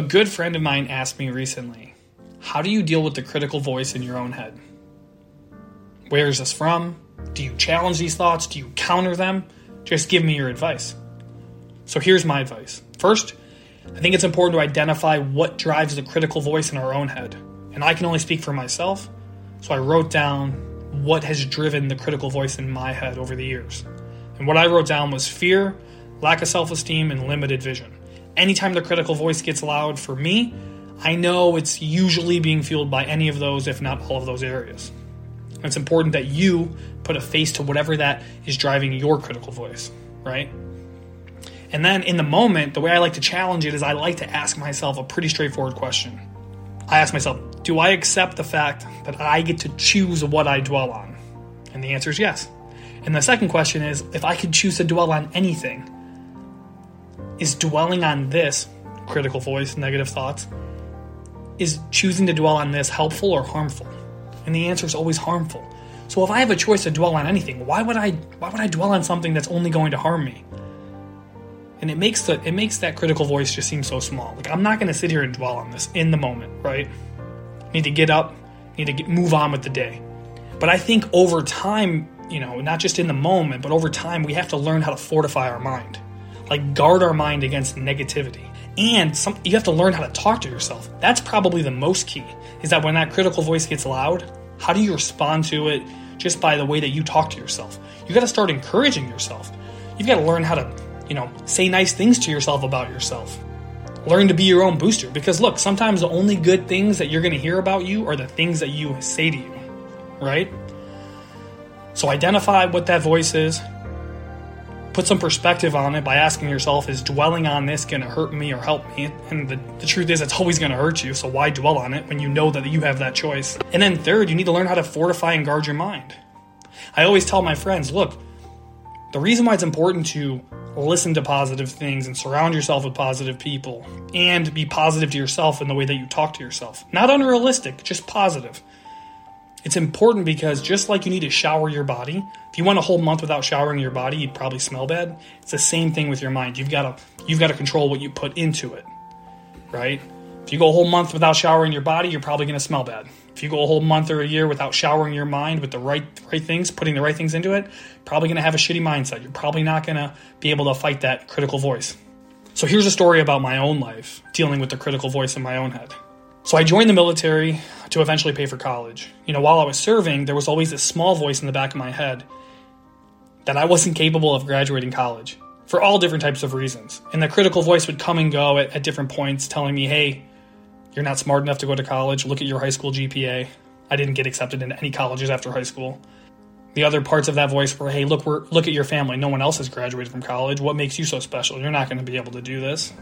A good friend of mine asked me recently, How do you deal with the critical voice in your own head? Where is this from? Do you challenge these thoughts? Do you counter them? Just give me your advice. So here's my advice. First, I think it's important to identify what drives the critical voice in our own head. And I can only speak for myself, so I wrote down what has driven the critical voice in my head over the years. And what I wrote down was fear, lack of self esteem, and limited vision. Anytime the critical voice gets loud for me, I know it's usually being fueled by any of those, if not all of those areas. It's important that you put a face to whatever that is driving your critical voice, right? And then in the moment, the way I like to challenge it is I like to ask myself a pretty straightforward question. I ask myself, do I accept the fact that I get to choose what I dwell on? And the answer is yes. And the second question is if I could choose to dwell on anything, is dwelling on this critical voice, negative thoughts, is choosing to dwell on this helpful or harmful? And the answer is always harmful. So if I have a choice to dwell on anything, why would I why would I dwell on something that's only going to harm me? And it makes the it makes that critical voice just seem so small. Like I'm not going to sit here and dwell on this in the moment, right? Need to get up, need to get, move on with the day. But I think over time, you know, not just in the moment, but over time, we have to learn how to fortify our mind, like guard our mind against negativity. And some, you have to learn how to talk to yourself. That's probably the most key. Is that when that critical voice gets loud, how do you respond to it? Just by the way that you talk to yourself. You got to start encouraging yourself. You've got to learn how to, you know, say nice things to yourself about yourself. Learn to be your own booster because look, sometimes the only good things that you're going to hear about you are the things that you say to you, right? So identify what that voice is. Put some perspective on it by asking yourself, is dwelling on this going to hurt me or help me? And the, the truth is, it's always going to hurt you, so why dwell on it when you know that you have that choice? And then, third, you need to learn how to fortify and guard your mind. I always tell my friends, look, the reason why it's important to listen to positive things and surround yourself with positive people and be positive to yourself in the way that you talk to yourself. Not unrealistic, just positive. It's important because just like you need to shower your body, if you went a whole month without showering your body, you'd probably smell bad. It's the same thing with your mind. You've got to you've got to control what you put into it. Right? If you go a whole month without showering your body, you're probably going to smell bad. If you go a whole month or a year without showering your mind with the right right things, putting the right things into it, probably going to have a shitty mindset. You're probably not going to be able to fight that critical voice. So here's a story about my own life dealing with the critical voice in my own head. So I joined the military to eventually pay for college. You know, while I was serving, there was always this small voice in the back of my head that I wasn't capable of graduating college for all different types of reasons. And the critical voice would come and go at, at different points, telling me, hey, you're not smart enough to go to college. Look at your high school GPA. I didn't get accepted into any colleges after high school. The other parts of that voice were, hey, look, look at your family. No one else has graduated from college. What makes you so special? You're not going to be able to do this.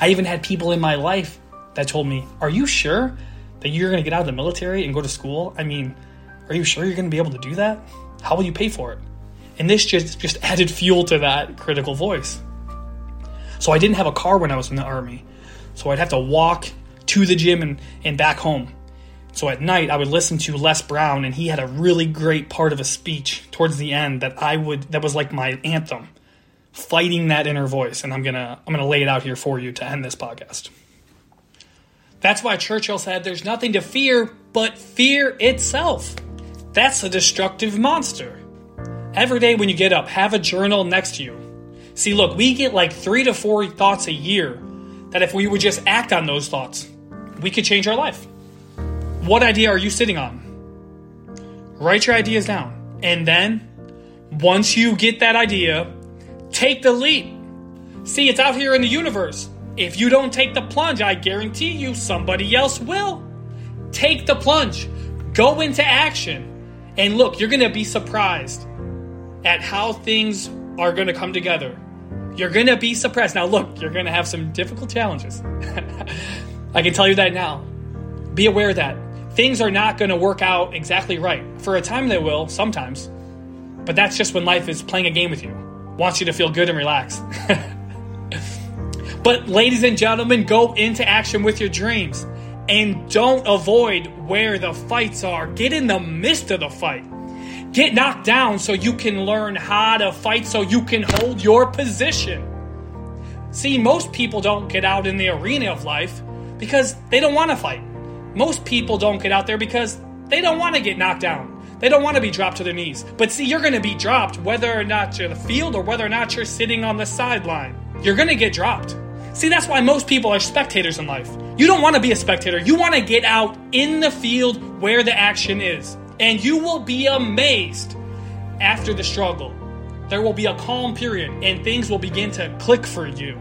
I even had people in my life that told me, Are you sure that you're going to get out of the military and go to school? I mean, are you sure you're going to be able to do that? How will you pay for it? And this just, just added fuel to that critical voice. So I didn't have a car when I was in the Army. So I'd have to walk to the gym and, and back home. So at night, I would listen to Les Brown, and he had a really great part of a speech towards the end that I would that was like my anthem, fighting that inner voice. And I'm gonna I'm gonna lay it out here for you to end this podcast. That's why Churchill said there's nothing to fear but fear itself. That's a destructive monster. Every day when you get up, have a journal next to you. See, look, we get like three to four thoughts a year that if we would just act on those thoughts, we could change our life. What idea are you sitting on? Write your ideas down. And then, once you get that idea, take the leap. See, it's out here in the universe. If you don't take the plunge, I guarantee you somebody else will. Take the plunge, go into action, and look, you're going to be surprised at how things are going to come together. You're going to be surprised. Now, look, you're going to have some difficult challenges. I can tell you that now. Be aware that things are not going to work out exactly right. For a time, they will, sometimes. But that's just when life is playing a game with you, wants you to feel good and relaxed. But, ladies and gentlemen, go into action with your dreams and don't avoid where the fights are. Get in the midst of the fight. Get knocked down so you can learn how to fight so you can hold your position. See, most people don't get out in the arena of life Because they don't want to fight. Most people don't get out there because they don't want to get knocked down. They don't want to be dropped to their knees. But see, you're going to be dropped whether or not you're in the field or whether or not you're sitting on the sideline. You're going to get dropped. See, that's why most people are spectators in life. You don't want to be a spectator. You want to get out in the field where the action is. And you will be amazed after the struggle. There will be a calm period and things will begin to click for you.